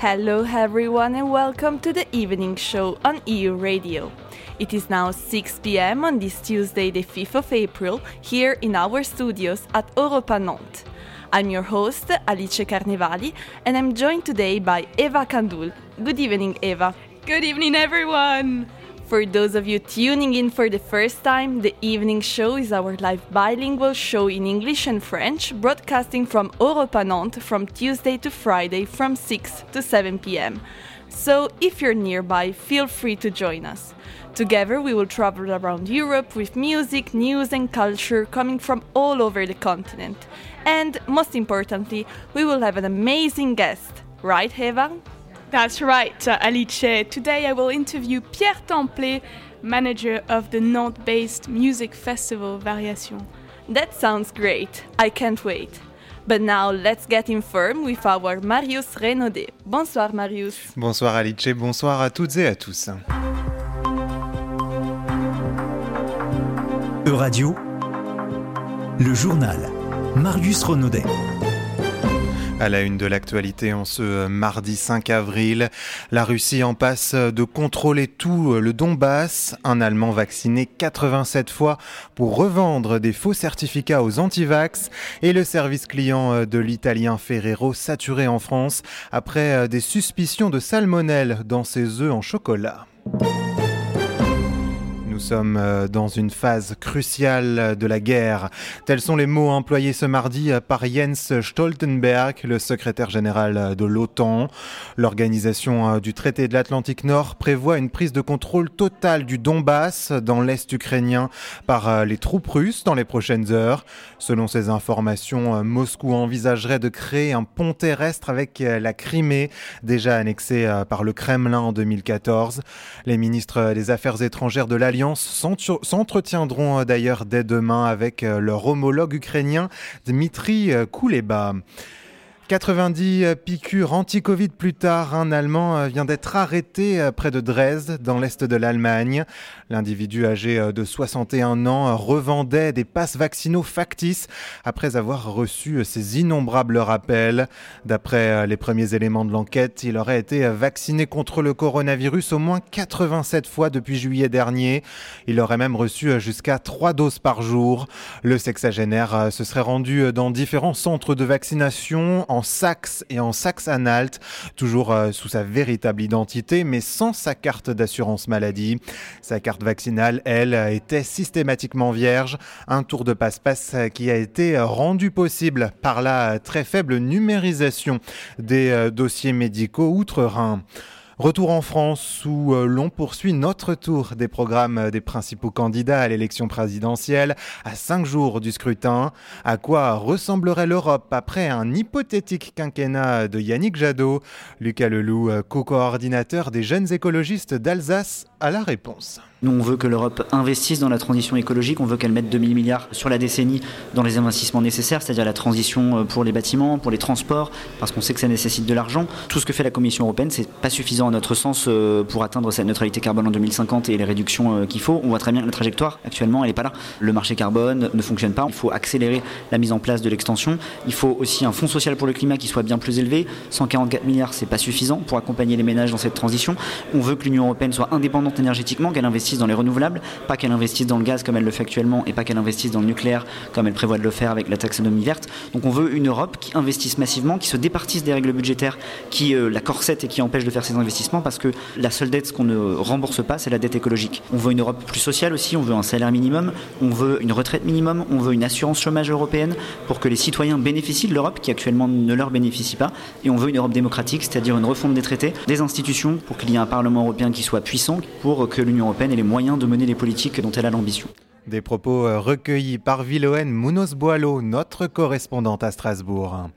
Hello, everyone, and welcome to the evening show on EU Radio. It is now 6 pm on this Tuesday, the 5th of April, here in our studios at Europa Nantes. I'm your host, Alice Carnevali, and I'm joined today by Eva Kandul. Good evening, Eva. Good evening, everyone. For those of you tuning in for the first time, the evening show is our live bilingual show in English and French, broadcasting from Europa Nantes from Tuesday to Friday from 6 to 7 pm. So if you're nearby, feel free to join us. Together, we will travel around Europe with music, news, and culture coming from all over the continent. And most importantly, we will have an amazing guest, right, Eva? That's right, uh, Alice. Today I will interview Pierre Templet, manager of the Nantes based music festival Variation. That sounds great. I can't wait. But now let's get informed with our Marius Renaudet. Bonsoir Marius. Bonsoir Alice, bonsoir à toutes et à tous. Euradio, le journal. Marius Renaudet. À la une de l'actualité en ce mardi 5 avril, la Russie en passe de contrôler tout le Donbass. Un Allemand vacciné 87 fois pour revendre des faux certificats aux antivax et le service client de l'Italien Ferrero saturé en France après des suspicions de salmonelle dans ses œufs en chocolat. Nous sommes euh, dans une phase cruciale de la guerre. Tels sont les mots employés ce mardi par Jens Stoltenberg, le secrétaire général de l'OTAN. L'organisation euh, du traité de l'Atlantique Nord prévoit une prise de contrôle totale du Donbass dans l'est ukrainien par euh, les troupes russes dans les prochaines heures. Selon ces informations, Moscou envisagerait de créer un pont terrestre avec la Crimée, déjà annexée par le Kremlin en 2014. Les ministres des Affaires étrangères de l'Alliance s'entretiendront euh, d'ailleurs dès demain avec euh, leur homologue ukrainien Dmitri euh, Kouleba. 90 piqûres anti-Covid plus tard, un Allemand vient d'être arrêté près de Dresde, dans l'est de l'Allemagne. L'individu âgé de 61 ans revendait des passes vaccinaux factices après avoir reçu ses innombrables rappels. D'après les premiers éléments de l'enquête, il aurait été vacciné contre le coronavirus au moins 87 fois depuis juillet dernier. Il aurait même reçu jusqu'à 3 doses par jour. Le sexagénaire se serait rendu dans différents centres de vaccination en Saxe et en Saxe-Anhalt, toujours euh, sous sa véritable identité, mais sans sa carte d'assurance maladie. Sa carte vaccinale, elle, était systématiquement vierge, un tour de passe-passe qui a été rendu possible par la très faible numérisation des euh, dossiers médicaux outre-Rhin. Retour en France où euh, l'on poursuit notre tour des programmes des principaux candidats à l'élection présidentielle à cinq jours du scrutin. À quoi ressemblerait l'Europe après un hypothétique quinquennat de Yannick Jadot? Lucas Leloup, euh, co-coordinateur des jeunes écologistes d'Alsace, a la réponse. Nous, on veut que l'Europe investisse dans la transition écologique, on veut qu'elle mette 2000 milliards sur la décennie dans les investissements nécessaires, c'est-à-dire la transition euh, pour les bâtiments, pour les transports, parce qu'on sait que ça nécessite de l'argent. Tout ce que fait la Commission européenne, c'est pas suffisant à notre sens euh, pour atteindre cette neutralité carbone en 2050 et les réductions euh, qu'il faut. On voit très bien que la trajectoire, actuellement, elle n'est pas là. Le marché carbone ne fonctionne pas. Il faut accélérer la mise en place de l'extension. Il faut aussi un fonds social pour le climat qui soit bien plus élevé. 144 milliards, c'est pas suffisant pour accompagner les ménages dans cette transition. On veut que l'Union européenne soit indépendante énergétiquement, qu'elle investisse dans les renouvelables, pas qu'elle investisse dans le gaz comme elle le fait actuellement et pas qu'elle investisse dans le nucléaire comme elle prévoit de le faire avec la taxonomie verte. Donc on veut une Europe qui investisse massivement, qui se départisse des règles budgétaires qui euh, la corsette et qui empêche de faire ses investissements parce que la seule dette qu'on ne rembourse pas, c'est la dette écologique. On veut une Europe plus sociale aussi, on veut un salaire minimum, on veut une retraite minimum, on veut une assurance chômage européenne pour que les citoyens bénéficient de l'Europe qui actuellement ne leur bénéficie pas et on veut une Europe démocratique, c'est-à-dire une refonte des traités, des institutions pour qu'il y ait un Parlement européen qui soit puissant pour que l'Union européenne ait les moyens de mener les politiques dont elle a l'ambition. Des propos euh, recueillis par Villoen Munoz-Boileau, notre correspondante à Strasbourg.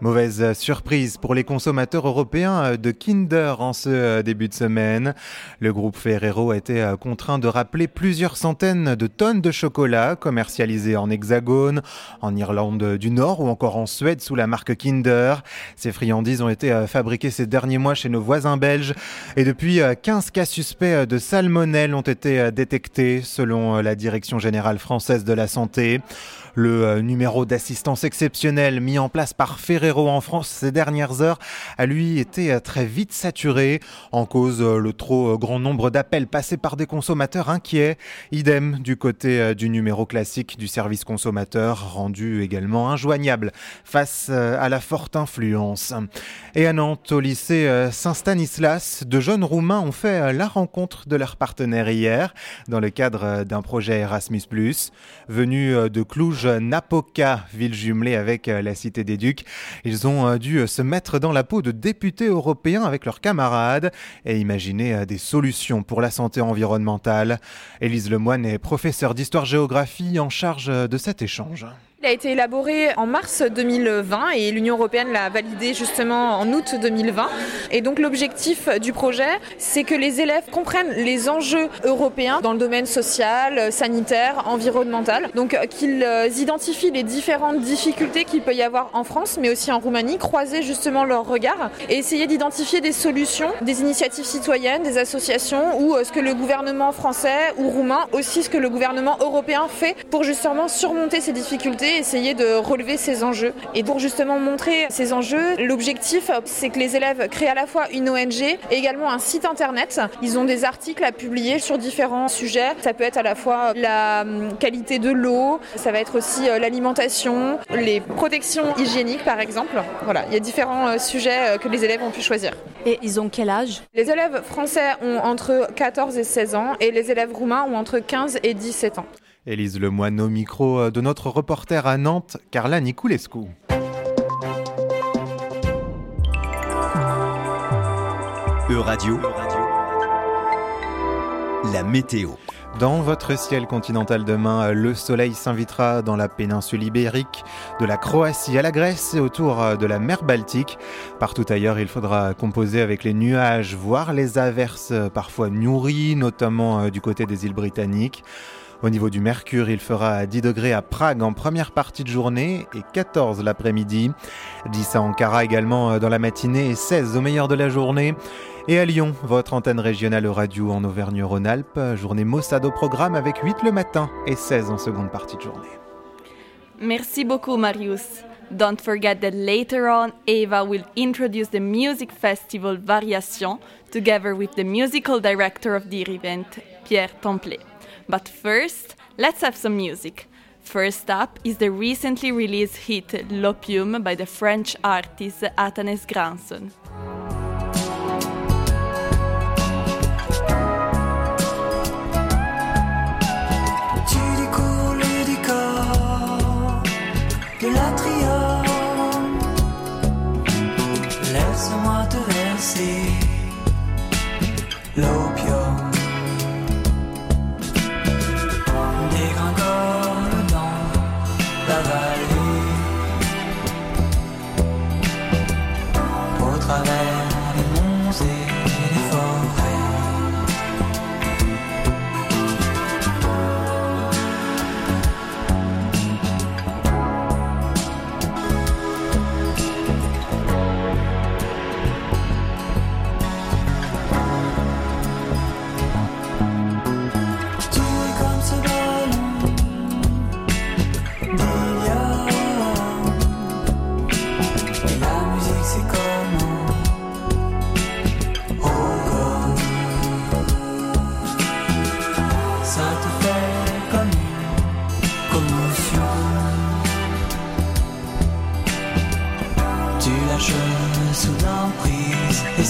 Mauvaise surprise pour les consommateurs européens de Kinder en ce euh, début de semaine. Le groupe Ferrero a été euh, contraint de rappeler plusieurs centaines de tonnes de chocolat commercialisés en hexagone, en Irlande du Nord ou encore en Suède sous la marque Kinder. Ces friandises ont été euh, fabriquées ces derniers mois chez nos voisins belges et depuis 15 cas suspects de salmonelle ont été détectés selon la Direction générale française de la santé. Le numéro d'assistance exceptionnelle mis en place par Ferrero en France ces dernières heures a lui été très vite saturé en cause le trop grand nombre d'appels passés par des consommateurs inquiets. Idem du côté du numéro classique du service consommateur rendu également injoignable face à la forte influence. Et à Nantes, au lycée Saint-Stanislas, de jeunes Roumains ont fait la rencontre de leurs partenaires hier dans le cadre d'un projet Erasmus+. Venus de Cluj-Napoca, ville jumelée avec la Cité des Ducs, ils ont dû se mettre dans la peau de députés européens avec leurs camarades et imaginer des solutions pour la santé environnementale. Élise Lemoine est professeure d'histoire-géographie en charge de cet échange. Il a été élaboré en mars 2020 et l'Union européenne l'a validé justement en août 2020. Et donc l'objectif du projet, c'est que les élèves comprennent les enjeux européens dans le domaine social, sanitaire, environnemental. Donc qu'ils identifient les différentes difficultés qu'il peut y avoir en France, mais aussi en Roumanie, croiser justement leurs regards et essayer d'identifier des solutions, des initiatives citoyennes, des associations ou ce que le gouvernement français ou roumain, aussi ce que le gouvernement européen fait pour justement surmonter ces difficultés essayer de relever ces enjeux. Et pour justement montrer ces enjeux, l'objectif, c'est que les élèves créent à la fois une ONG et également un site internet. Ils ont des articles à publier sur différents sujets. Ça peut être à la fois la hum, qualité de l'eau, ça va être aussi euh, l'alimentation, les protections hygiéniques par exemple. Voilà, il y a différents euh, sujets euh, que les élèves ont pu choisir. Et ils ont quel âge? Les élèves français ont entre 14 et 16 ans et les élèves roumains ont entre 15 et 17 ans. Élise Lemoine au micro de notre reporter à Nantes, Carla Niculescu. E-Radio, la météo. Dans votre ciel continental demain, le soleil s'invitera dans la péninsule ibérique, de la Croatie à la Grèce et autour de la mer Baltique. Partout ailleurs, il faudra composer avec les nuages, voire les averses parfois nourries, notamment du côté des îles britanniques. Au niveau du mercure, il fera 10 degrés à Prague en première partie de journée et 14 l'après-midi. 10 à Ankara également dans la matinée et 16 au meilleur de la journée. Et à Lyon, votre antenne régionale radio en Auvergne-Rhône-Alpes, journée Mossad au programme avec 8 le matin et 16 en seconde partie de journée. Merci beaucoup Marius. Don't forget that later on, Eva will introduce the music festival Variation together with the musical director of the event, Pierre Templet. But first, let's have some music. First up is the recently released hit L'Opium by the French artist Athanes Granson. Laisse-moi te verser l'opium.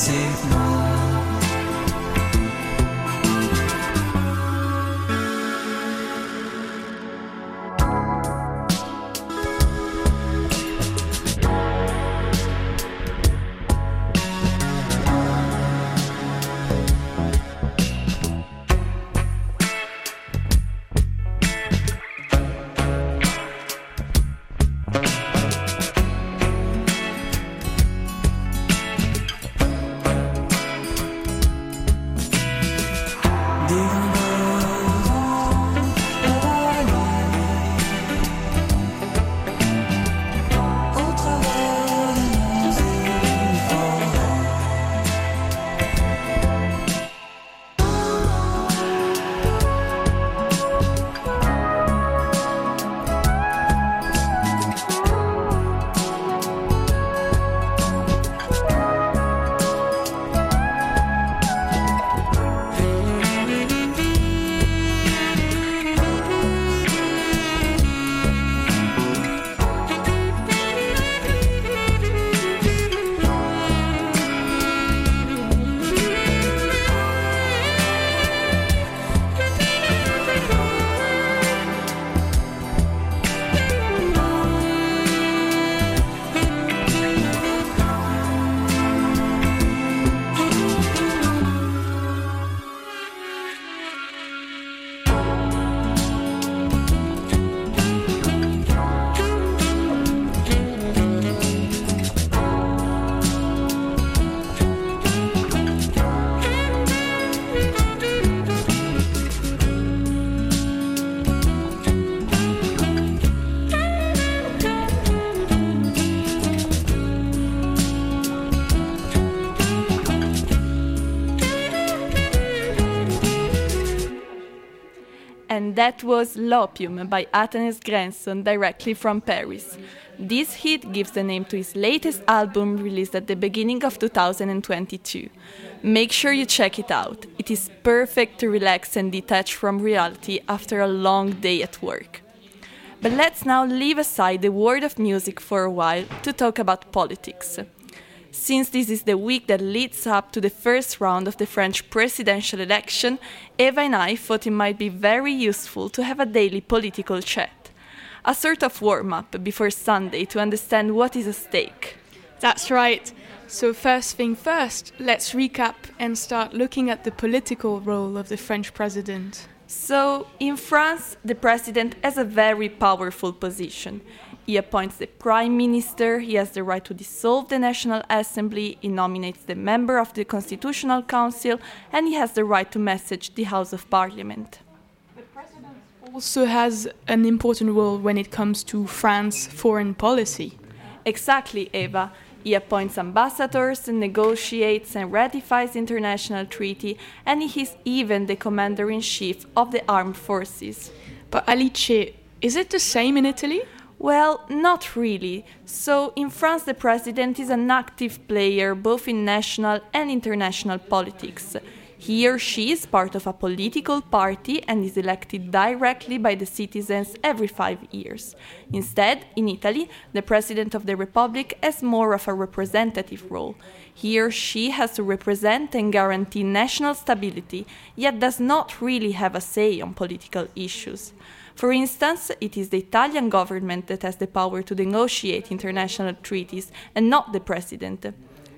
L'emprise et that was L'Opium by Athanas Granson directly from Paris. This hit gives the name to his latest album released at the beginning of 2022. Make sure you check it out. It is perfect to relax and detach from reality after a long day at work. But let's now leave aside the world of music for a while to talk about politics. Since this is the week that leads up to the first round of the French presidential election, Eva and I thought it might be very useful to have a daily political chat. A sort of warm up before Sunday to understand what is at stake. That's right. So, first thing first, let's recap and start looking at the political role of the French president. So, in France, the president has a very powerful position. He appoints the prime minister, he has the right to dissolve the National Assembly, he nominates the member of the Constitutional Council, and he has the right to message the House of Parliament. The president also, has an important role when it comes to France foreign policy. Exactly, Eva. He appoints ambassadors, negotiates and ratifies international treaty, and he is even the commander in chief of the armed forces. But Alice, is it the same in Italy? Well, not really. So, in France, the president is an active player both in national and international politics. He or she is part of a political party and is elected directly by the citizens every five years. Instead, in Italy, the President of the Republic has more of a representative role. He or she has to represent and guarantee national stability, yet does not really have a say on political issues. For instance, it is the Italian government that has the power to negotiate international treaties and not the President.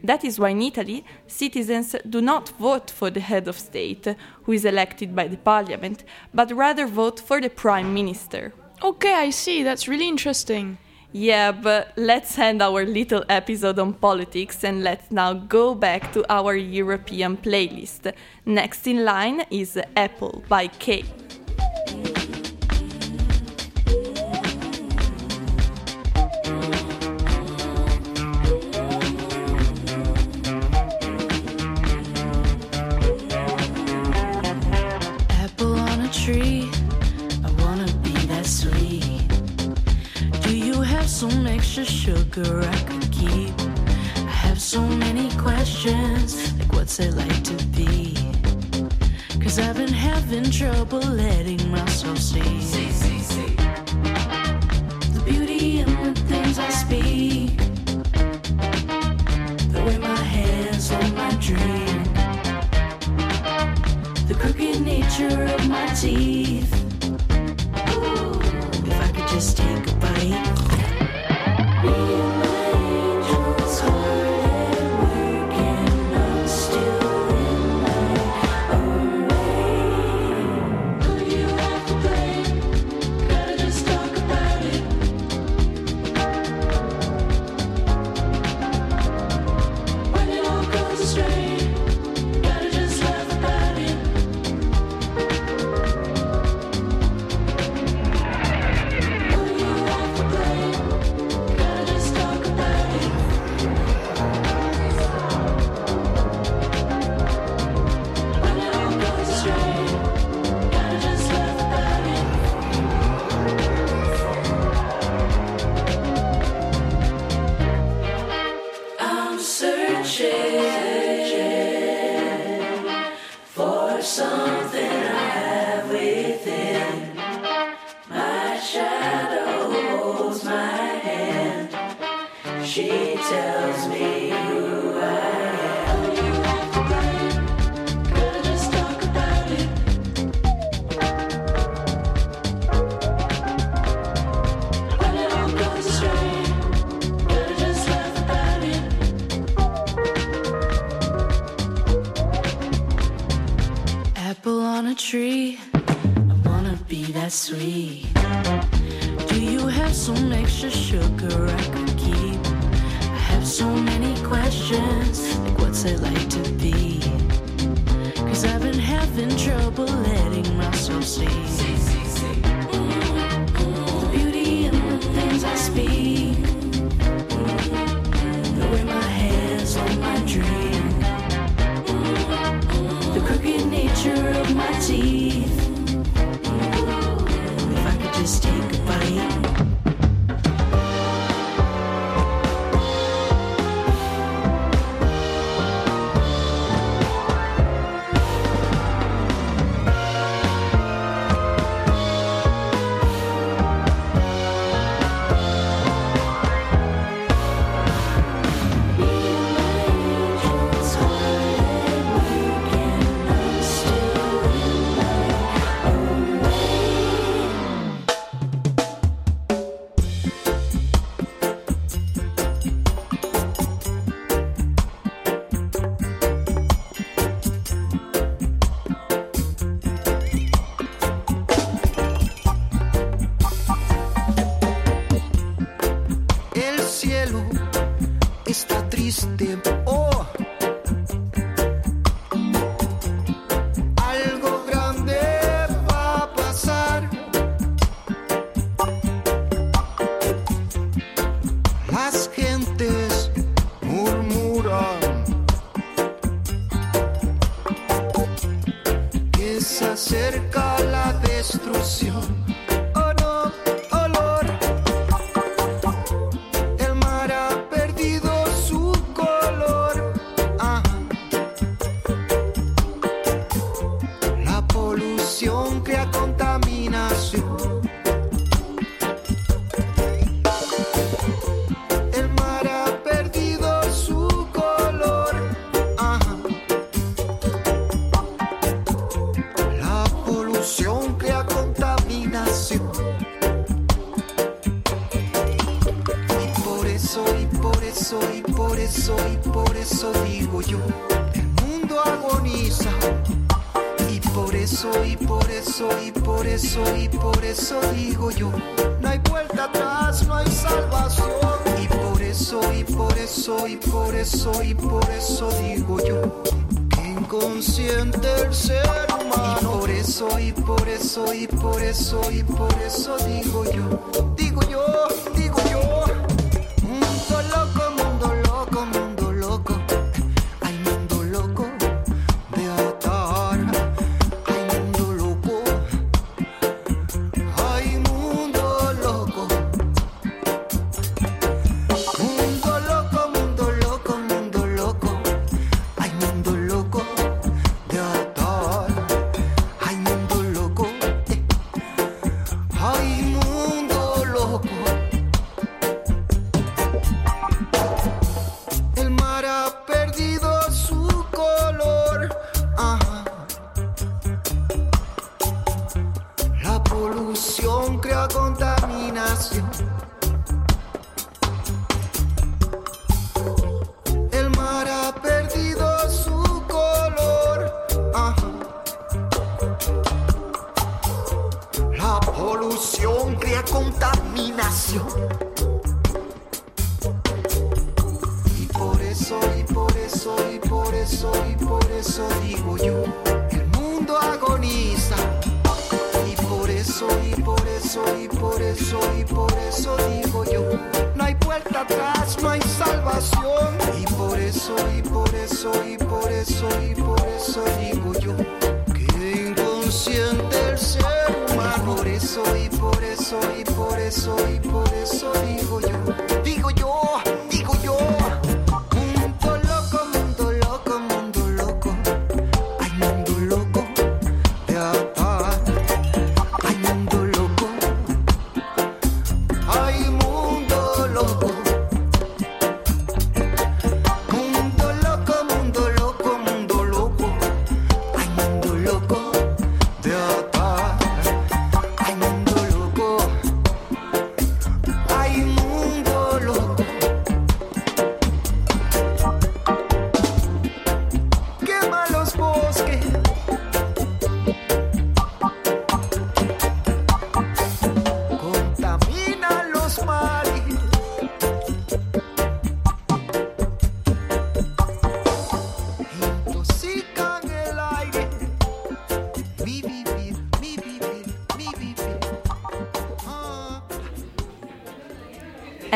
That is why in Italy, citizens do not vote for the head of state, who is elected by the parliament, but rather vote for the prime minister. Okay, I see. That's really interesting. Yeah, but let's end our little episode on politics and let's now go back to our European playlist. Next in line is Apple by Kay. Extra sugar I could keep? I have so many questions, like what's it like to be? Cause I've been having trouble letting myself see. The beauty in the things I speak. The way my hands hold my drink the crooked nature of my teeth. Ooh, if I could just take a bite.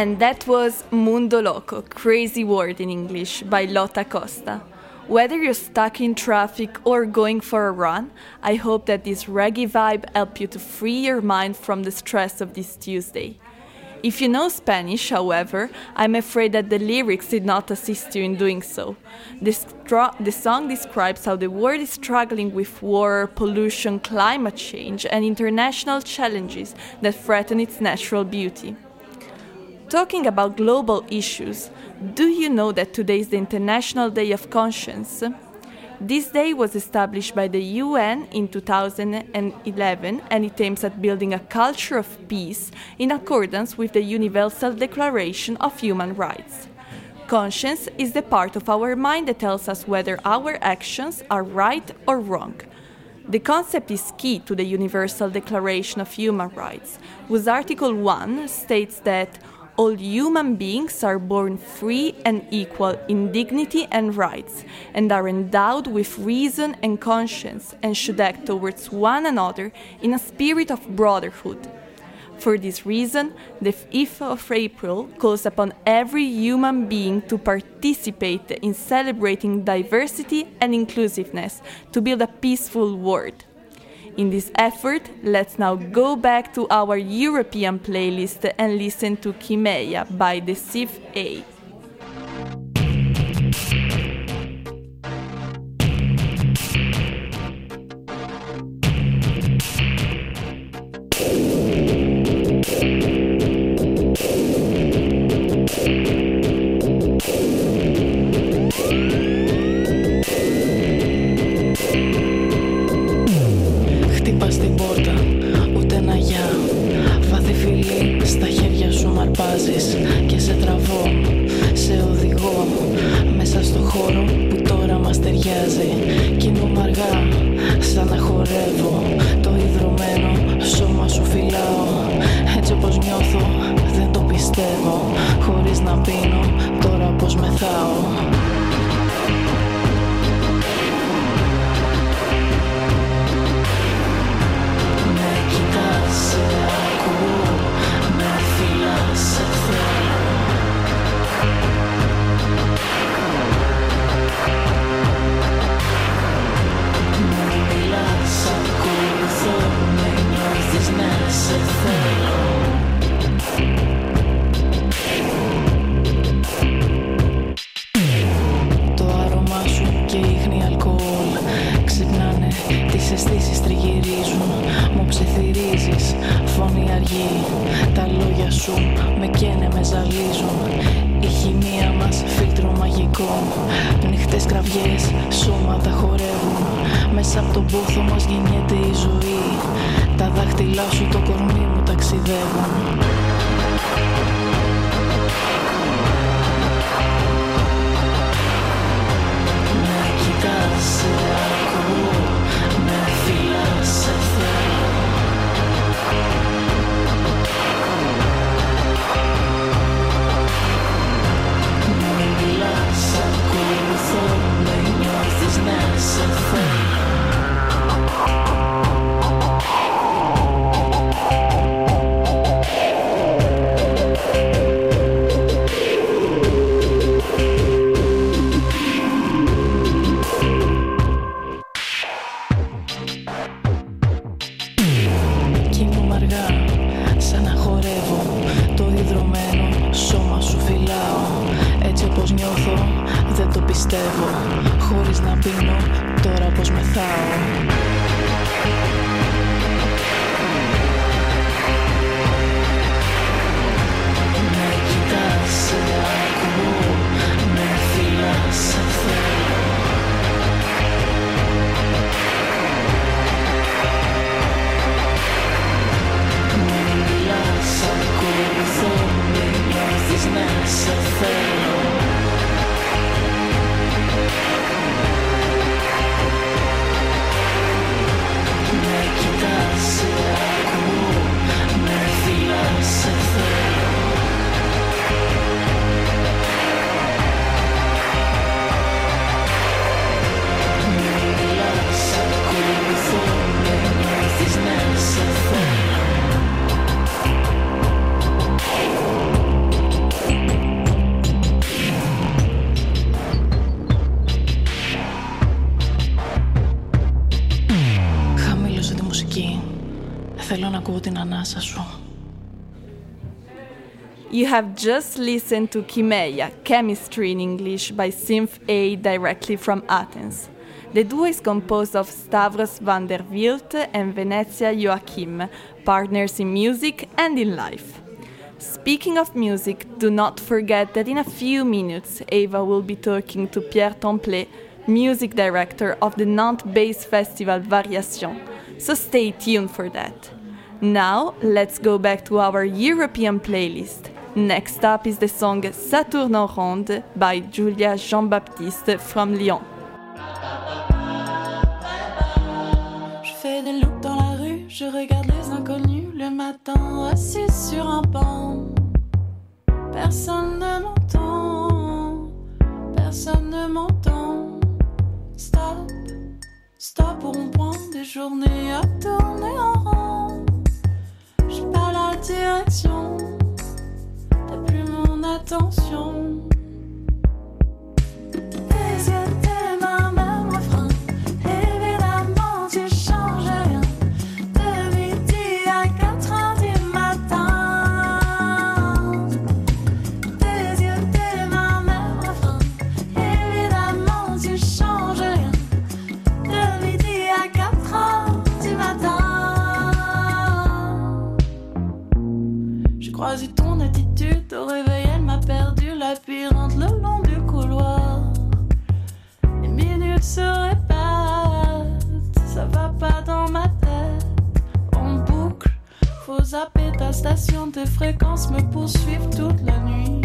And that was Mundo Loco, Crazy Word in English, by Lotta Costa. Whether you're stuck in traffic or going for a run, I hope that this reggae vibe help you to free your mind from the stress of this Tuesday. If you know Spanish, however, I'm afraid that the lyrics did not assist you in doing so. The song describes how the world is struggling with war, pollution, climate change, and international challenges that threaten its natural beauty. Talking about global issues, do you know that today is the International Day of Conscience? This day was established by the UN in 2011 and it aims at building a culture of peace in accordance with the Universal Declaration of Human Rights. Conscience is the part of our mind that tells us whether our actions are right or wrong. The concept is key to the Universal Declaration of Human Rights, whose Article 1 states that all human beings are born free and equal in dignity and rights, and are endowed with reason and conscience, and should act towards one another in a spirit of brotherhood. For this reason, the 5th of April calls upon every human being to participate in celebrating diversity and inclusiveness to build a peaceful world. In this effort, let's now go back to our European playlist and listen to Kimeya by The Sif 8. Μέσα από τον πόθο μας γεννιέται η ζωή. Τα δάχτυλά σου το κορμί μου ταξιδεύουν. Με κοιτάς, σε ακούω, με φυλάς, σε θέλω. Με μιλάς, ακολουθώ, με νιώθεις, ναι, σε θέλω You have just listened to Chimeia, Chemistry in English, by Synth A directly from Athens. The duo is composed of Stavros van der Wielt and Venezia Joachim, partners in music and in life. Speaking of music, do not forget that in a few minutes Eva will be talking to Pierre Templet, music director of the Nantes Bass Festival Variation. So stay tuned for that. Now, let's go back to our European playlist. Next up is the song Saturne en ronde by Julia Jean-Baptiste from Lyon. Je fais des loops dans la rue, je regarde les inconnus le matin, assis sur un banc. Personne ne m'entend, personne ne m'entend. Stop, stop au rond-point des journées à tourner en rond. Direction, t'as plus mon attention. Se répète, ça va pas dans ma tête. En boucle, faut zapper ta station, tes fréquences me poursuivent toute la nuit.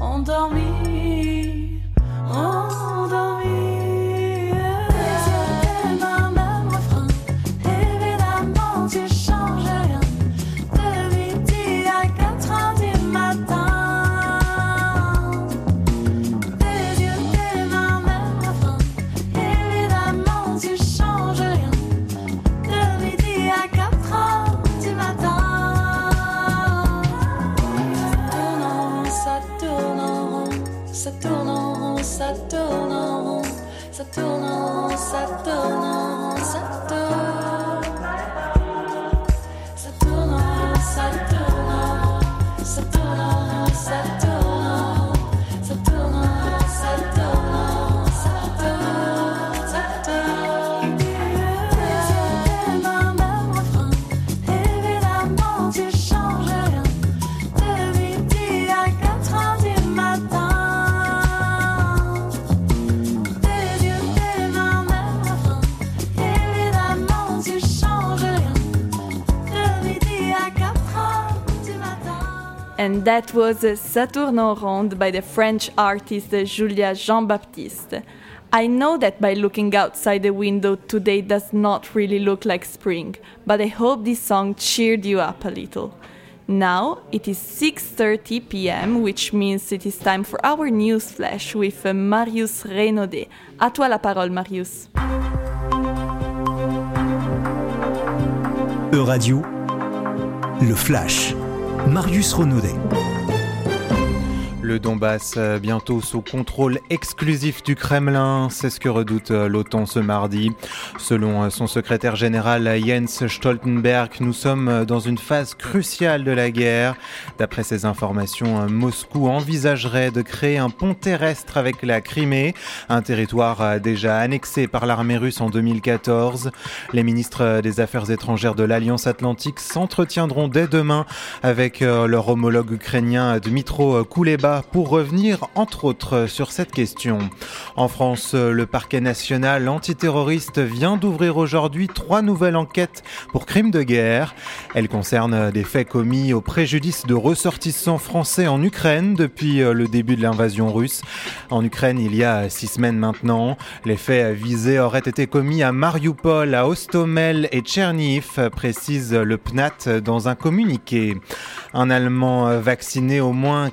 Endormi, endormi. And that was Saturne en Ronde by the French artist Julia Jean-Baptiste. I know that by looking outside the window today does not really look like spring, but I hope this song cheered you up a little. Now it is 6:30 p.m., which means it is time for our news flash with uh, Marius Renaudet. À toi la parole, Marius. Euradio, le flash. Marius Renaudet. Le Donbass euh, bientôt sous contrôle exclusif du Kremlin, c'est ce que redoute euh, l'OTAN ce mardi. Selon euh, son secrétaire général Jens Stoltenberg, nous sommes dans une phase cruciale de la guerre. D'après ces informations, Moscou envisagerait de créer un pont terrestre avec la Crimée, un territoire déjà annexé par l'armée russe en 2014. Les ministres des Affaires étrangères de l'Alliance Atlantique s'entretiendront dès demain avec leur homologue ukrainien Dmitro Kuleba pour revenir entre autres sur cette question. En France, le parquet national antiterroriste vient d'ouvrir aujourd'hui trois nouvelles enquêtes pour crimes de guerre. Elles concernent des faits commis au préjudice de ressortissants français en Ukraine depuis euh, le début de l'invasion russe. En Ukraine, il y a six semaines maintenant, les faits visés auraient été commis à Mariupol, à Ostomel et Tcherniv, précise le PNAT dans un communiqué. Un Allemand euh, vacciné au moins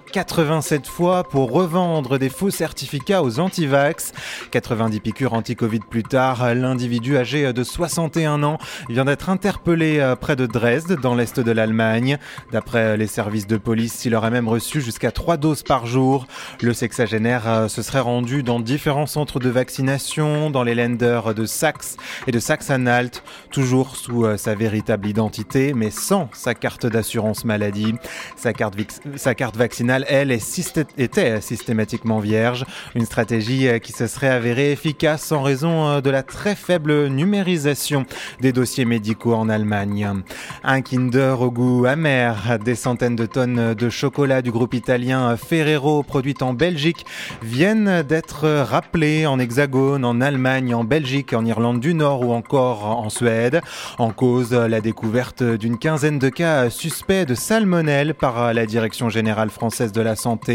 87 fois pour revendre des faux certificats aux antivax. 90 piqûres anti-Covid plus tard, l'individu âgé de 61 ans vient d'être interpellé euh, près de Dresde, dans l'est de l'Allemagne. D'après les services de police, il aurait même reçu jusqu'à 3 doses par jour. Le sexagénaire euh, se serait rendu dans différents centres de vaccination, dans les lenders de Saxe et de Saxe-Anhalt, toujours sous euh, sa véritable identité, mais sans sa carte d'assurance maladie. Sa carte, sa carte vaccinale, elle, est était systématiquement vierge. Une stratégie euh, qui se serait avérée efficace en raison euh, de la très faible numérisation des dossiers médicaux en Allemagne. Un Kinder au goût amer, des centaines de tonnes de chocolat du groupe italien Ferrero produites en Belgique viennent d'être rappelées en Hexagone, en Allemagne, en Belgique, en Irlande du Nord ou encore en Suède. En cause, la découverte d'une quinzaine de cas suspects de salmonelle par la Direction générale française de la santé.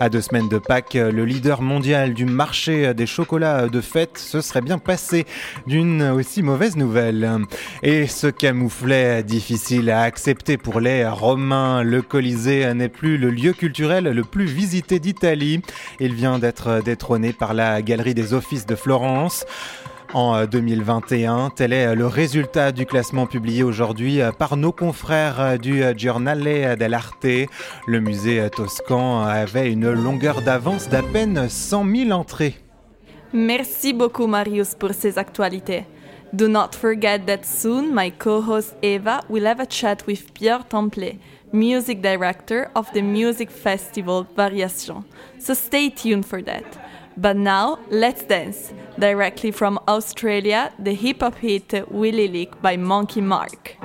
À deux semaines de Pâques, le leader mondial du marché des chocolats de fête se serait bien passé d'une aussi mauvaise nouvelle. Et ce camouflet difficile à accepter pour les Romains, le Colisée n'est plus le lieu culturel le plus visité d'Italie. Il vient d'être détrôné par la Galerie des Offices de Florence. En euh, 2021, tel est le résultat du classement publié aujourd'hui euh, par nos confrères euh, du Giornale dell'Arte. Le musée euh, toscan avait une longueur d'avance d'à peine 100 000 entrées. Merci beaucoup, Marius, pour ces actualités. Do not forget that soon my co host Eva will have a chat with Pierre Temple, music director of the music festival Variation. So stay tuned for that. But now, let's dance. Directly from Australia, the hip hop hit Willy Lick by Monkey Mark.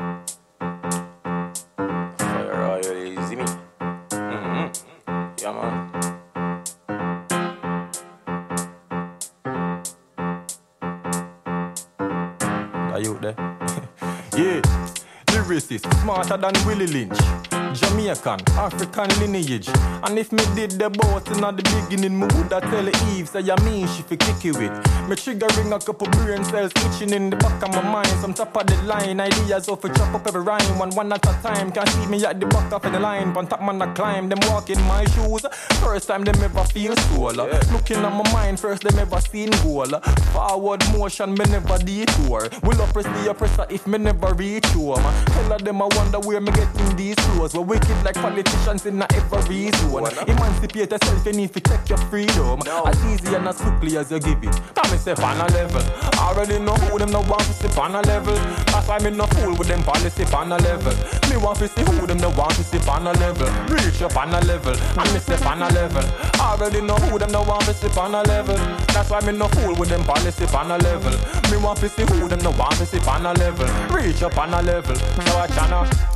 Smarter than Willie Lynch. Jamaican, African lineage. And if me did the boat in the beginning, me woulda tell Eve, say ya mean she fi kick you with. Me triggering a couple brain cells itching in the back of my mind. Some top of the line, ideas of a chop up every rhyme, one one at a time. Can't see me at the back of the line, one top man I climb, them walk in my shoes. First time them ever feel soul. Looking at my mind, first them ever seen goal. Forward motion, me never detour. Will oppress the oppressor if me never reach home. Hell of them I wonder where me getting these clothes. We're wicked like politicians in every zone. Emancipate yourself, you need to check your freedom. As easy and as quickly as you give it. Tell me say on a level. I already know who them no want to on a level. That's why me no fool with them policy on a level. Me want to see who them no want to on a level. Reach up on a level. And me on a level. I already know who them no want to on a level. That's why me no fool with them policy on a level. Me want to see who them no want to on a level. Reach up on a level. So I channel.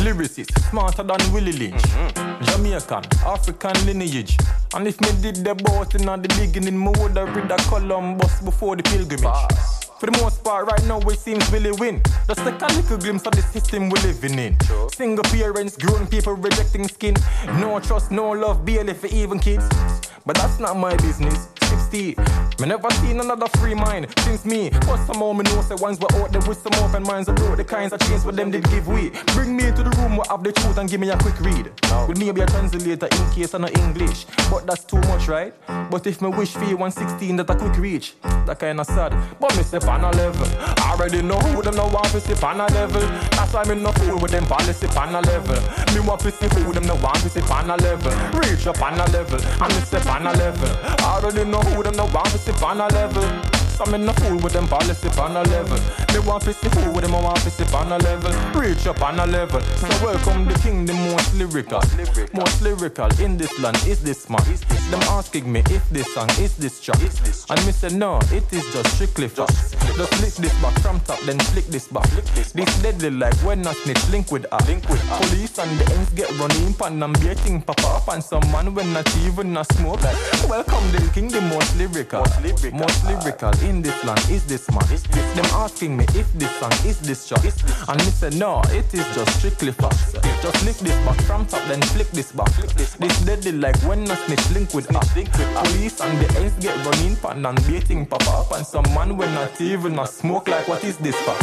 Lyricist, smarter than Willie Lynch. Mm-hmm. Jamaican, African lineage. And if me did the boat in at the beginning, me woulda read a Columbus before the pilgrimage. For the most part, right now it seems Willie win. Just take a little glimpse of the system we're living in. Single parents, grown people rejecting skin. No trust, no love, barely for even kids. But that's not my business. 60. Me never seen another free mind since me. But somehow me know say ones were out there with some open minds about the kinds of change what them did give way. Bring me to the room where have the truth and give me a quick read. Oh. With me be a translator in case I know English. But that's too much, right? But if me wish for you 116 that a quick reach, that kinda sad. But me step on a level. I already know who them no want to step on a level. That's why me no fool with them policy on a level. Me want to see who them no want to step on a level. Reach up on a level. And me step on a level. I already know who wouldn't no why we on a level. So me no fool with them policy on a level. Me want to see who with them I want to step on a level. Reach up on a level. So welcome the king, the most lyrical. Most lyrical in this land is this man. Them asking me if this song is this track. And me say no, it is just strictly facts. Just lick this back from top, then flick this back. This deadly like when I snitch link with a link with Police and the ends get running pan and beating pop up and some man when not even a smoke. Welcome the king, the most lyrical. Most lyrical in this land is this man. Them asking me if this song is this track. And me say no, it is just strictly facts. Just lick this back from top, then flick this back. This deadly like when a snitch link with a Police and the ends get running pan and beating pop up and some man when not even a smoke like what is this for?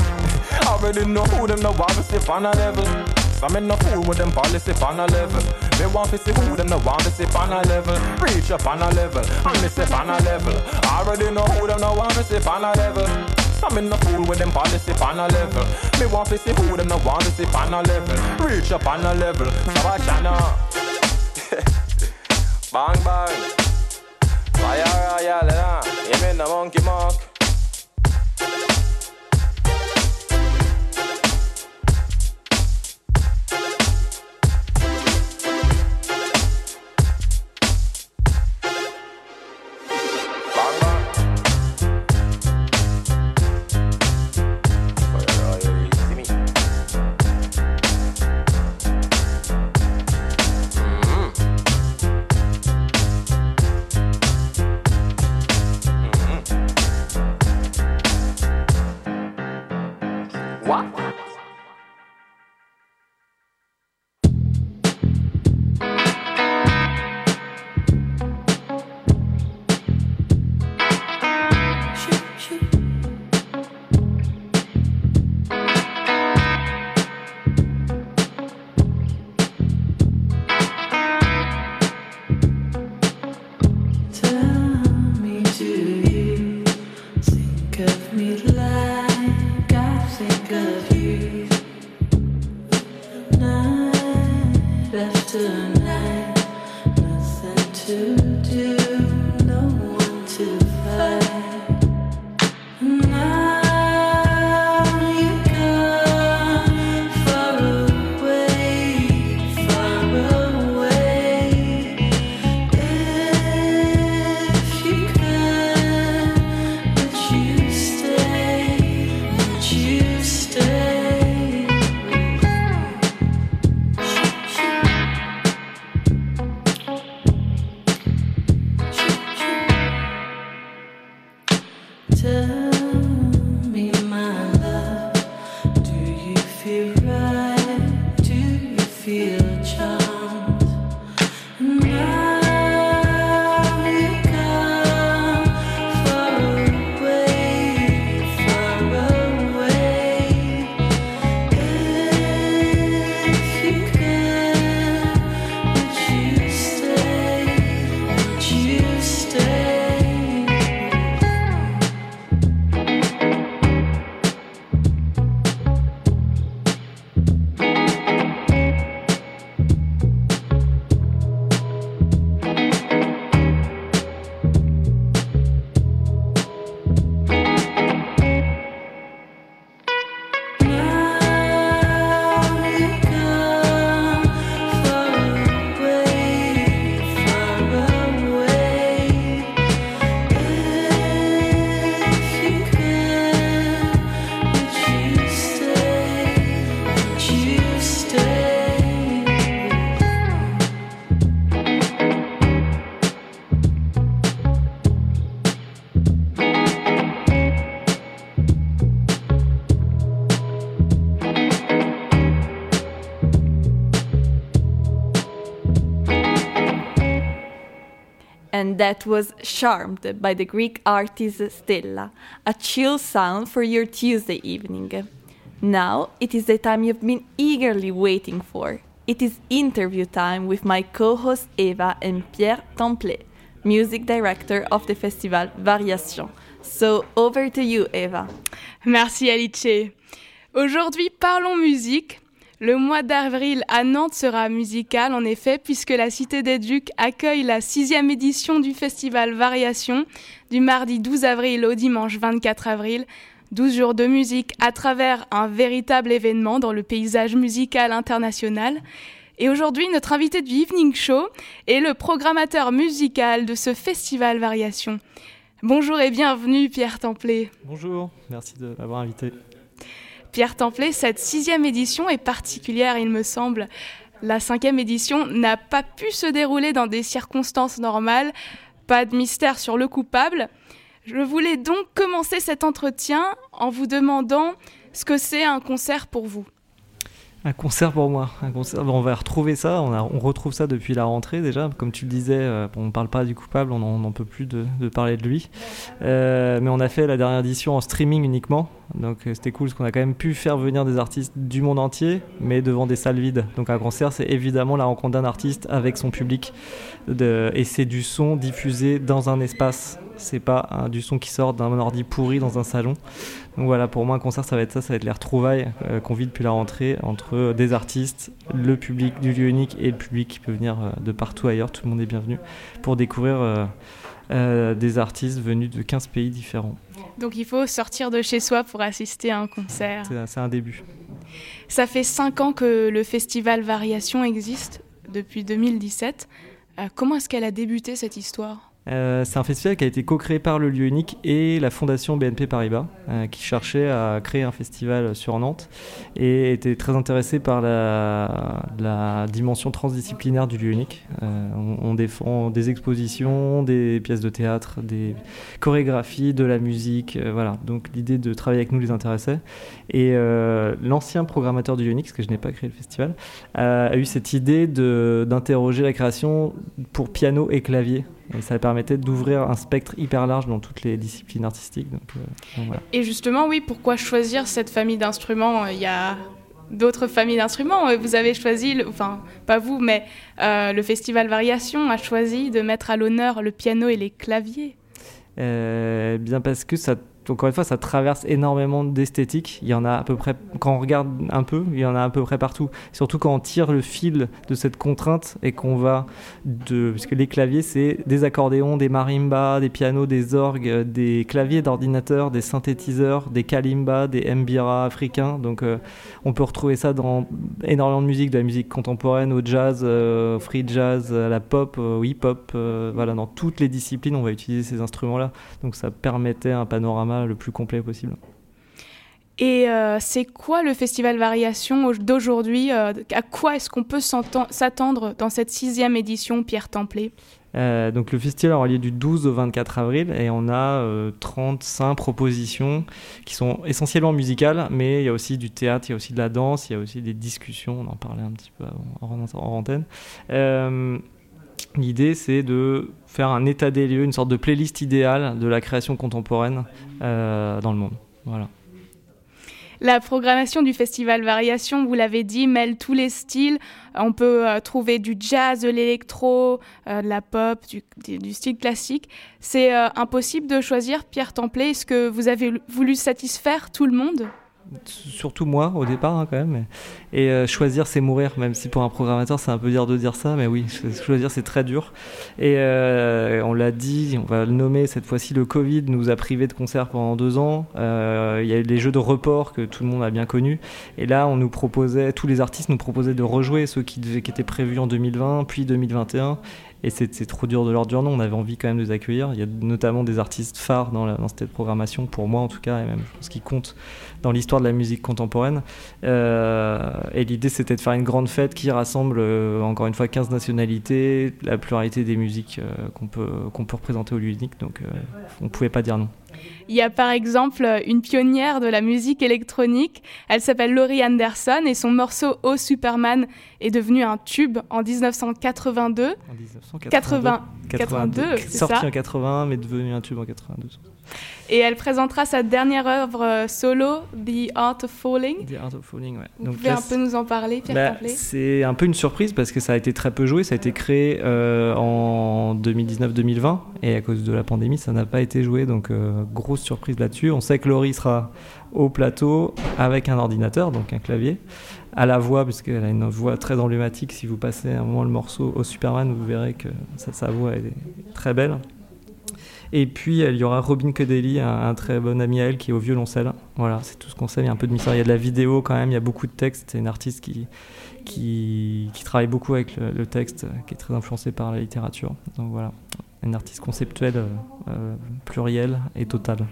I already know who them no want to step on a level. Some men no fool with them policy on a level. Me want to see who them no want to step on a level. Reach up on a level, me step on a level. I already know who them no want to step on a level. Some men no fool with them policy on a level. Me want to see who them no want to step on a level. Reach up on a level. So I channel. bang bang. Fire royal? You mean the monkey mark? Think of you? That was Charmed by the Greek artist Stella, a chill sound for your Tuesday evening. Now it is the time you've been eagerly waiting for. It is interview time with my co host Eva and Pierre Templet, music director of the festival Variation. So over to you, Eva. Merci Alice. Aujourd'hui, parlons musique. Le mois d'avril à Nantes sera musical en effet puisque la Cité des Ducs accueille la sixième édition du festival Variation du mardi 12 avril au dimanche 24 avril. 12 jours de musique à travers un véritable événement dans le paysage musical international. Et aujourd'hui, notre invité du Evening Show est le programmateur musical de ce festival Variation. Bonjour et bienvenue Pierre Templet. Bonjour, merci de m'avoir invité. Pierre Templet, cette sixième édition est particulière, il me semble. La cinquième édition n'a pas pu se dérouler dans des circonstances normales, pas de mystère sur le coupable. Je voulais donc commencer cet entretien en vous demandant ce que c'est un concert pour vous. Un concert pour moi. Un concert, on va retrouver ça. On, retrouve ça depuis la rentrée déjà. Comme tu le disais, euh, on ne parle pas du coupable, on n'en peut plus de, parler de lui. Euh, mais on a fait la dernière édition en streaming uniquement. Donc euh, c'était cool parce qu'on a quand même pu faire venir des artistes du monde entier, mais devant des salles vides. Donc un concert, c'est évidemment la rencontre d'un artiste avec son public. Et c'est du son diffusé dans un espace. C'est pas un- du son qui sort d'un ordi pourri dans un salon. Donc voilà, pour moi, un concert, ça va être ça, ça va être les retrouvailles euh, qu'on vit depuis la rentrée entre euh, des artistes, le public du lieu unique et le public qui peut venir euh, de partout ailleurs. Tout le monde est bienvenu pour découvrir euh, des artistes venus de 15 pays différents. Donc il faut sortir de chez soi pour assister à un concert. C'est un début. Ça fait cinq ans que le festival Variation existe, depuis 2017. Euh, comment est-ce qu'elle a débuté cette histoire? Euh, c'est un festival qui a été co-créé par le lieu unique et la fondation BNP Paribas, euh, qui cherchait à créer un festival sur Nantes et était très intéressé par la, dimension transdisciplinaire du lieu unique. Euh, on, on défend des expositions, des pièces de théâtre, des chorégraphies, de la musique, voilà. Donc l'idée de travailler avec nous les intéressait. Et l'ancien programmateur du lieu unique, parce que je n'ai pas créé le festival, a eu cette idée d'interroger la création pour piano et clavier. Et ça permettait d'ouvrir un spectre hyper large dans toutes les disciplines artistiques. Donc, euh, donc voilà. Et justement, oui, pourquoi choisir cette famille d'instruments? Il y a d'autres familles d'instruments. Vous avez choisi, enfin, pas vous, mais euh, le festival Variation a choisi de mettre à l'honneur le piano et les claviers. Euh, bien parce que ça, encore une fois, ça traverse énormément d'esthétiques. Il y en a à peu près, quand on regarde un peu, il y en a à peu près partout. Surtout quand on tire le fil de cette contrainte et qu'on va de, parce que les claviers, c'est des accordéons, des marimbas, des pianos, des orgues, euh, des claviers d'ordinateur, des synthétiseurs, des kalimbas, des mbira africains. Donc, euh, on peut retrouver ça dans énormément de musique, de la musique contemporaine au jazz, euh, au free jazz, à la pop, au hip-hop. euh, voilà, dans toutes les disciplines, on va utiliser ces instruments-là. Donc ça permettait un panorama le plus complet possible. Et euh, c'est quoi le festival Variation au- d'aujourd'hui euh, À quoi est-ce qu'on peut s'attendre dans cette sixième édition, Pierre Templet Euh, donc le festival aura lieu du 12 au 24 avril et on a euh, 35 propositions qui sont essentiellement musicales, mais il y a aussi du théâtre, il y a aussi de la danse, il y a aussi des discussions, on en parlait un petit peu avant, en, en antenne. L'idée, c'est de faire un état des lieux, une sorte de playlist idéale de la création contemporaine euh, dans le monde. Voilà. La programmation du festival Variation, vous l'avez dit, mêle tous les styles. On peut euh, trouver du jazz, de l'électro, euh, de la pop, du, style classique. C'est impossible de choisir, Pierre Templet. Est-ce que vous avez voulu satisfaire tout le monde? Surtout moi au départ hein, quand même. Et euh, choisir c'est mourir, même si pour un programmateur c'est un peu dire de dire ça, mais oui, cho- choisir c'est très dur. Et euh, on l'a dit, on va le nommer cette fois-ci, le Covid nous a privés de concerts pendant deux ans. Euh, Il y a eu les jeux de report que tout le monde a bien connus. Et là on nous proposait, tous les artistes nous proposaient de rejouer ceux qui étaient prévus en 2020, puis 2021. Et c'est trop dur de leur dire non, on avait envie quand même de les accueillir. Il y a notamment des artistes phares dans, cette programmation, pour moi en tout cas, et même je pense qu'ils comptent dans l'histoire de la musique contemporaine. Euh, et l'idée c'était de faire une grande fête qui rassemble euh, encore une fois 15 nationalités, la pluralité des musiques euh, qu'on peut, qu'on peut représenter au lieu unique, donc on pouvait pas dire non. Il y a par exemple une pionnière de la musique électronique, elle s'appelle Laurie Anderson et son morceau Oh Superman est devenu un tube en 1982. En 1982. 80 82, c'est Sorti ça. en 81, mais devenu un tube en 92. Et elle présentera sa dernière œuvre euh, solo, The Art of Falling. The Art of Falling, ouais. Vous Donc pouvez là, un peu nous en parler, Pierre Bah, c'est un peu une surprise parce que ça a été très peu joué. Ça a été créé euh, en 2019-2020 et à cause de la pandémie, ça n'a pas été joué. Donc, euh, grosse surprise là-dessus. On sait que Laurie sera au plateau avec un ordinateur, donc un clavier, à la voix, puisqu'elle a une voix très emblématique. Si vous passez un moment le morceau au Superman, vous verrez que sa, sa voix est très belle. Et puis il y aura Robin Cuddelly, un, très bon ami à elle, qui est au violoncelle. Voilà, c'est tout ce qu'on sait. Il y a un peu de mystère. Il y a de la vidéo quand même. Il y a beaucoup de textes. C'est une artiste qui, qui, travaille beaucoup avec le, texte, euh, qui est très influencée par la littérature. Donc voilà, une artiste conceptuelle, euh, euh, plurielle et totale.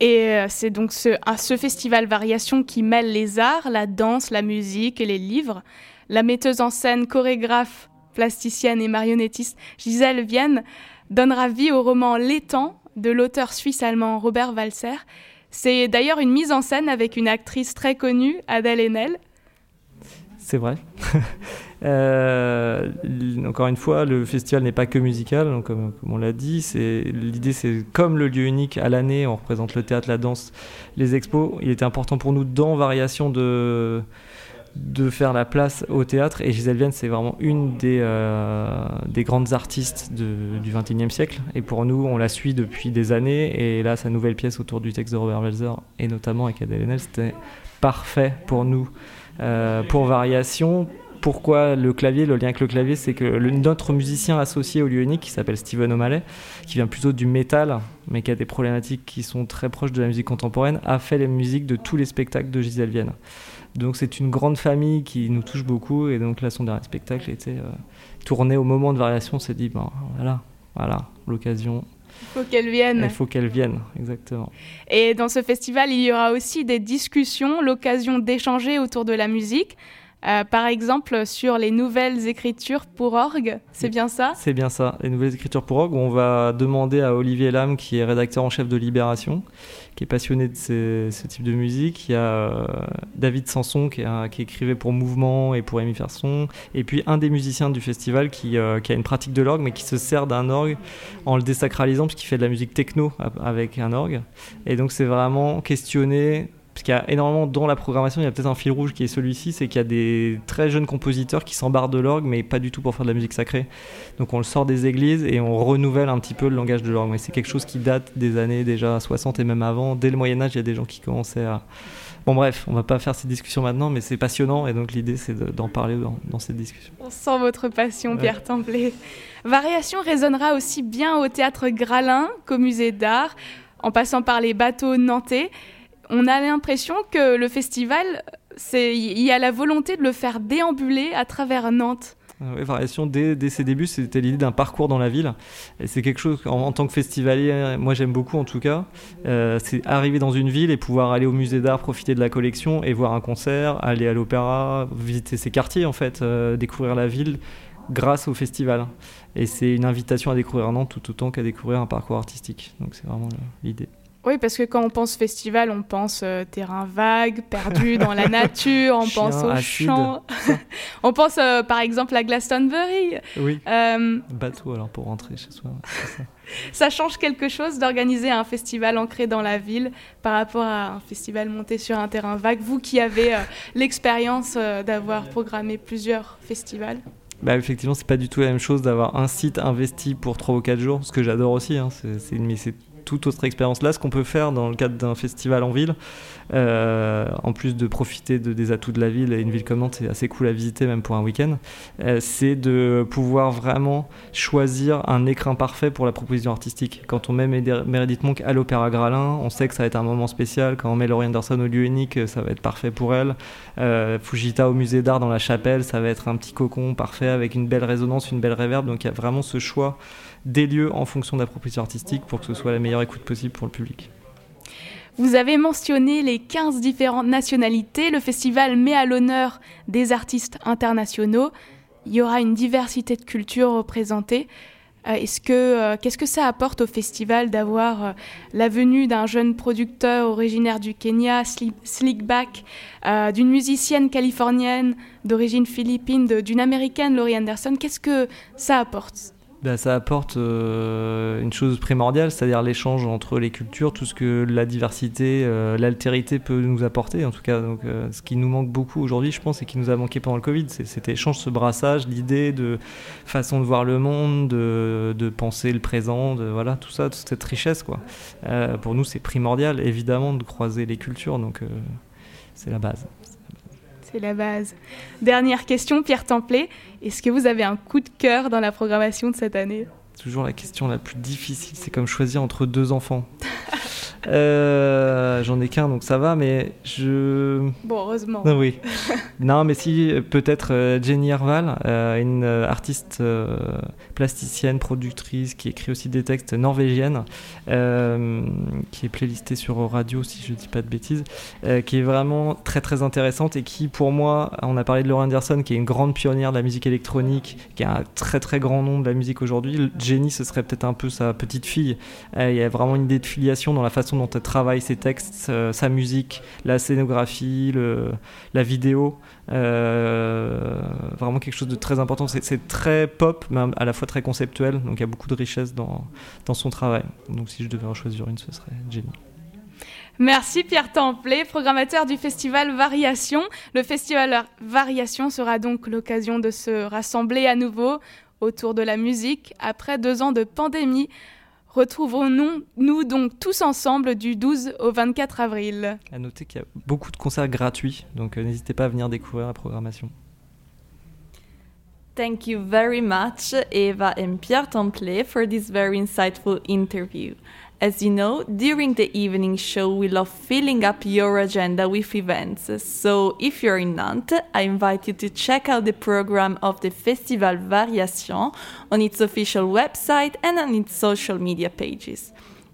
Et euh, c'est donc ce, ce festival Variation qui mêle les arts, la danse, la musique et les livres. La metteuse en scène, chorégraphe, plasticienne et marionnettiste Gisèle Vienne donnera vie au roman L'étang de l'auteur suisse-allemand Robert Walser. C'est d'ailleurs une mise en scène avec une actrice très connue, Adèle Haenel. C'est vrai. Euh, encore une fois, le festival n'est pas que musical, donc comme, on l'a dit. L'idée, c'est comme le lieu unique à l'année, on représente le théâtre, la danse, les expos. Il était important pour nous, dans Variation, de, de faire la place au théâtre. Et Gisèle Vienne, c'est vraiment une des, euh, des grandes artistes du XXIe siècle. Et pour nous, on la suit depuis des années. Et là, sa nouvelle pièce autour du texte de Robert Walser, et notamment avec Adèle Haenel, c'était parfait pour nous. Euh, pour variation, pourquoi le clavier Le lien avec le clavier, c'est que notre musicien associé au lieu unique, qui s'appelle Steven O'Malley, qui vient plutôt du métal, mais qui a des problématiques qui sont très proches de la musique contemporaine, a fait les musiques de tous les spectacles de Gisèle Vienne. Donc c'est une grande famille qui nous touche beaucoup, et donc là son dernier spectacle était euh, tourné au moment de variation. On s'est dit, ben voilà, voilà, l'occasion. Il faut qu'elle vienne. Il faut qu'elle vienne, exactement. Et dans ce festival, il y aura aussi des discussions, l'occasion d'échanger autour de la musique. Euh, par exemple, sur les nouvelles écritures pour orgue, c'est bien ça? C'est bien ça, les nouvelles écritures pour orgue. On va demander à Olivier Lam, qui est rédacteur en chef de Libération, qui est passionné de ce type de musique. Il y a euh, David Sanson, qui, écrivait pour Mouvement et pour Rémi Ferson. Et puis un des musiciens du festival qui, euh, qui a une pratique de l'orgue, mais qui se sert d'un orgue en le désacralisant, puisqu'il fait de la musique techno avec un orgue. Et donc c'est vraiment questionner parce qu'il y a énormément dans la programmation, il y a peut-être un fil rouge qui est celui-ci, c'est qu'il y a des très jeunes compositeurs qui s'embarrent de l'orgue, mais pas du tout pour faire de la musique sacrée. Donc on le sort des églises et on renouvelle un petit peu le langage de l'orgue. Mais c'est quelque chose qui date des années déjà 60 et même avant. Dès le Moyen Âge, il y a des gens qui commençaient à... Bon bref, on va pas faire cette discussion maintenant, mais c'est passionnant et donc l'idée c'est de- d'en parler dans, dans cette discussion. On sent votre passion, Ouais. Pierre Templet. Variation résonnera aussi bien au théâtre Gralin qu'au musée d'art, en passant par les bateaux nantais. On a l'impression que le festival, il y a la volonté de le faire déambuler à travers Nantes. Euh, ouais, variation, dès, ses débuts, c'était l'idée d'un parcours dans la ville. Et c'est quelque chose, en, tant que festivalier, moi j'aime beaucoup en tout cas. Euh, c'est arriver dans une ville et pouvoir aller au musée d'art, profiter de la collection et voir un concert, aller à l'opéra, visiter ses quartiers en fait, euh, découvrir la ville grâce au festival. Et c'est une invitation à découvrir Nantes tout autant qu'à découvrir un parcours artistique. Donc c'est vraiment l'idée. Oui, parce que quand on pense festival, on pense euh, terrain vague, perdu dans la nature, on Chien, pense aux acide, champs. on pense euh, par exemple à Glastonbury. Oui. Euh, Bateau alors pour rentrer chez soi. ça. ça change quelque chose d'organiser un festival ancré dans la ville par rapport à un festival monté sur un terrain vague? Vous qui avez l'expérience d'avoir programmé plusieurs festivals? Bah effectivement, c'est pas du tout la même chose d'avoir un site investi pour 3 ou 4 jours, ce que j'adore aussi, hein, c'est, mais c'est toute autre expérience. Là, ce qu'on peut faire dans le cadre d'un festival en ville, euh, en plus de profiter de, des atouts de la ville, et une ville comme Nantes, c'est assez cool à visiter même pour un week-end, euh, c'est de pouvoir vraiment choisir un écrin parfait pour la proposition artistique. Quand on met Meredith Monk à l'Opéra Gralin, on sait que ça va être un moment spécial. Quand on met Laurie Anderson au lieu unique, ça va être parfait pour elle. Euh, Fujita au musée d'art dans la chapelle, ça va être un petit cocon parfait avec une belle résonance, une belle réverb. Donc il y a vraiment ce choix des lieux en fonction de la proposition artistique pour que ce soit la meilleure écoute possible pour le public. Vous avez mentionné les 15 différentes nationalités. Le festival met à l'honneur des artistes internationaux. Il y aura une diversité de cultures représentées. Euh, Est-ce que euh, qu'est-ce que ça apporte au festival d'avoir euh, la venue d'un jeune producteur originaire du Kenya, Sli- Slickback, d'une musicienne californienne d'origine philippine, d'une américaine, Laurie Anderson? Qu'est-ce que ça apporte? Bah, ça apporte euh, une chose primordiale, c'est-à-dire l'échange entre les cultures, tout ce que la diversité, euh, l'altérité peut nous apporter. En tout cas, donc, euh, ce qui nous manque beaucoup aujourd'hui, je pense, et qui nous a manqué pendant le Covid, c'est cet échange, ce brassage, l'idée de façon de voir le monde, de, de penser le présent, de voilà, tout ça, toute cette richesse, quoi. Pour nous, c'est primordial, évidemment, de croiser les cultures, donc c'est la base. C'est la base. Dernière question, Pierre Templet. Est-ce que vous avez un coup de cœur dans la programmation de cette année? Toujours la question la plus difficile, c'est comme choisir entre deux enfants. Euh, J'en ai qu'un, donc ça va, mais je. Bon, heureusement. Ah oui. non, mais si, peut-être euh, Jenny Herval, euh, une artiste plasticienne, productrice, qui écrit aussi des textes norvégiennes, euh, qui est playlistée sur radio, si je dis pas de bêtises, euh, qui est vraiment très très intéressante et qui, pour moi, on a parlé de Laura Anderson, qui est une grande pionnière de la musique électronique, qui a un très très grand nom de la musique aujourd'hui. Jenny, ce serait peut-être un peu sa petite fille. Il y a vraiment une idée de filiation dans la façon dont elle travaille ses textes, euh, sa musique, la scénographie, le, la vidéo. Euh, vraiment quelque chose de très important. C'est très pop, mais à la fois très conceptuel. Donc il y a beaucoup de richesse dans, dans son travail. Donc si je devais en choisir une, ce serait Jenny. Merci Pierre Templet, programmateur du festival Variation. Le festival Variation sera donc l'occasion de se rassembler à nouveau autour de la musique après deux ans de pandémie. Retrouvons-nous nous donc tous ensemble du 12 au 24 avril. À noter qu'il y a beaucoup de concerts gratuits, donc euh, n'hésitez pas à venir découvrir la programmation. Thank you very much, Eva and Pierre Templet, for this very insightful interview. As you know, during the evening show, we love filling up your agenda with events. So, if you're in Nantes, I invite you to check out the program of the Festival Variation on its official website and on its social media pages.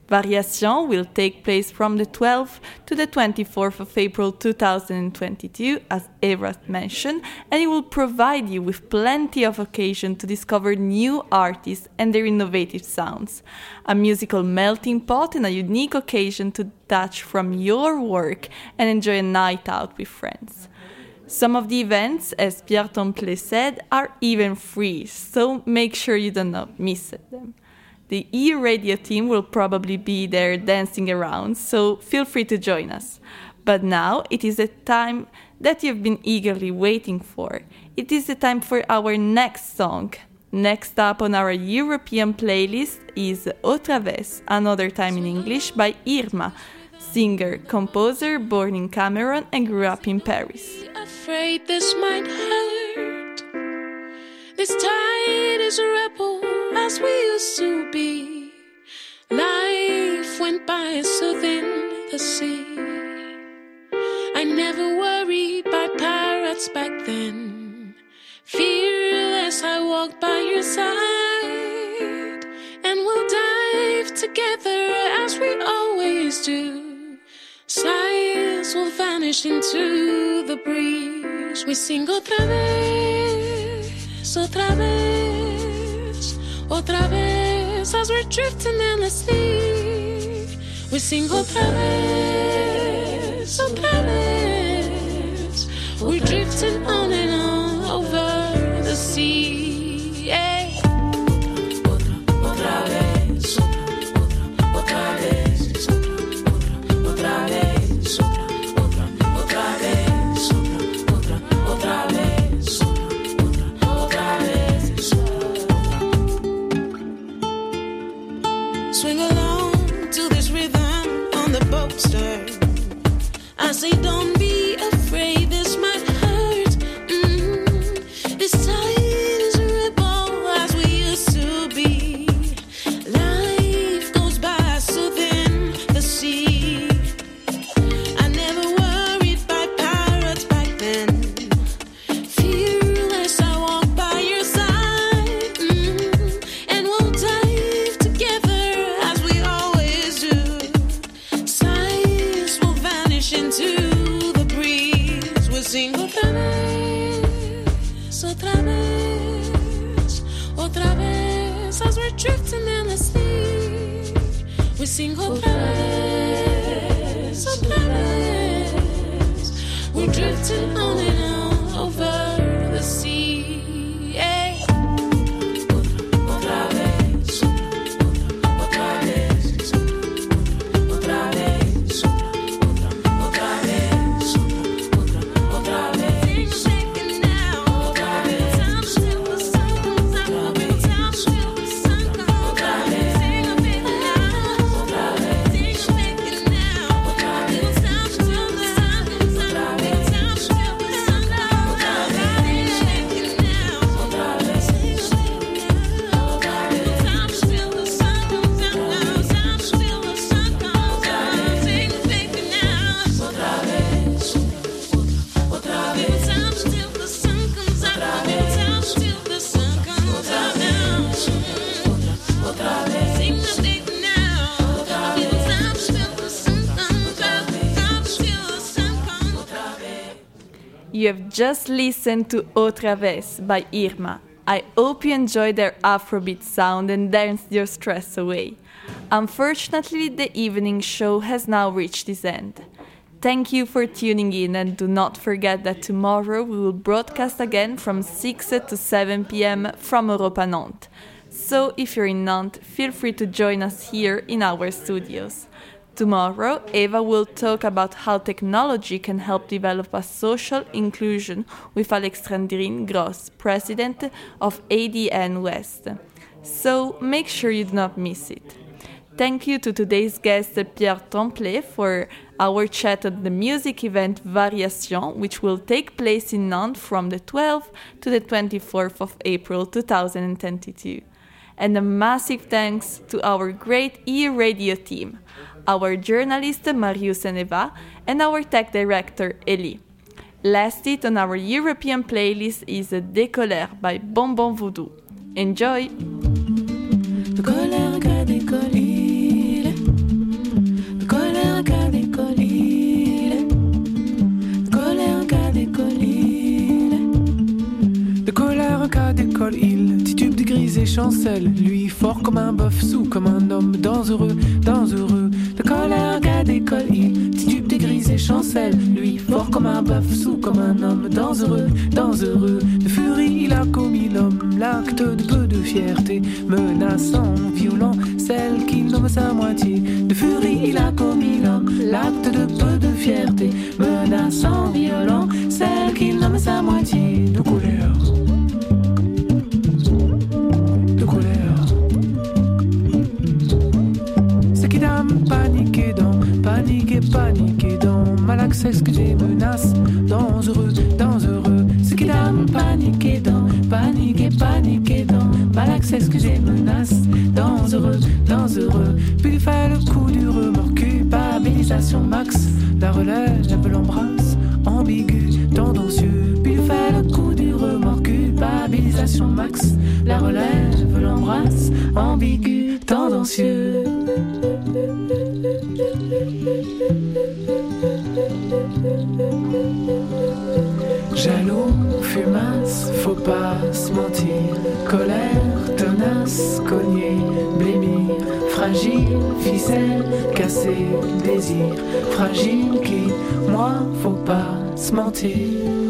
Variation will take place from the 12th to the 24th of April 2022, as Eva mentioned, and it will provide you with plenty of occasion to discover new artists and their innovative sounds. A musical melting pot and a unique occasion to detach from your work and enjoy a night out with friends. Some of the events, as Pierre Temple said, are even free, so make sure you do not miss them. The E Radio team will probably be there dancing around, so feel free to join us. But now it is the time that you've been eagerly waiting for. It is the time for our next song. Next up on our European playlist is Otra vez, Another Time in English by Irma, singer, composer, born in Cameroon and grew up in Paris. afraid this might hurt. This tide is a rebel as we used to be. Life went by soothing the sea. I never worried by pirates back then. Fearless, I walked by your side, and we'll dive together as we always do. Sighs will vanish into the breeze. We sing otra vez, otra vez, otra vez as we're drifting endlessly. We sing otra vez, otra vez. We're drifting on and on the boat stern. I say, don't vez, otra vez, otra vez as we're drifting endlessly. We sing, oh Paris, oh Paris. We're drifting on and on over just listened to Otra Vez by Irma. I hope you enjoyed their Afrobeat sound and danced your stress away. Unfortunately, the evening show has now reached its end. Thank you for tuning in and do not forget that tomorrow we will broadcast again from 6 to 7 pm from Europa Nantes. So if you're in Nantes, feel free to join us here in our studios. Tomorrow, Eva will talk about how technology can help develop a social inclusion with Alexandrine Gross, president of ADN West. So make sure you do not miss it. Thank you to today's guest Pierre Tremblay for our chat at the music event Variation, which will take place in Nantes from the 12th to the 24th of April 2022. And a massive thanks to our great e radio team, our journalist Marius Eneva, and our tech director Ellie. Last hit on our European playlist is Décollère by Bonbon Voodoo. Enjoy! De colère de colère qu'a décollé, de colère. De colère qu'à décolle il titube de grise et chancelle Lui fort comme un bœuf, sous comme un homme dangereux, dangereux De colère qu'à décolle il titube de grise et chancelle Lui fort comme un bœuf, sous comme un homme dangereux, dangereux. De furie il a commis l'homme, l'acte de peu de fierté. Menaçant, violent, celle qu'il nomme sa moitié. De furie il a commis l'homme, l'acte de peu de fierté. Menaçant, violent, celle qu'il nomme sa moitié. De colère paniqué, dans, mal accès que j'ai menace, dangereux, dangereux. C'est qui dame paniqué dans, paniqué, paniqué dans, mal accès que j'ai menace, dangereux, dangereux. Puis il fait le coup du remords, culpabilisation max, la relève, l'embrasse, ambigu, tendancieux. Puis fait le coup du remords, culpabilisation max, la relève, l'embrasse, ambigu, tendancieux. Jaloux, fumasse, faut pas se mentir. Colère, tenace, cogner, blêmir. Fragile, ficelle, casser, désir. Fragile qui, moi, faut pas se mentir.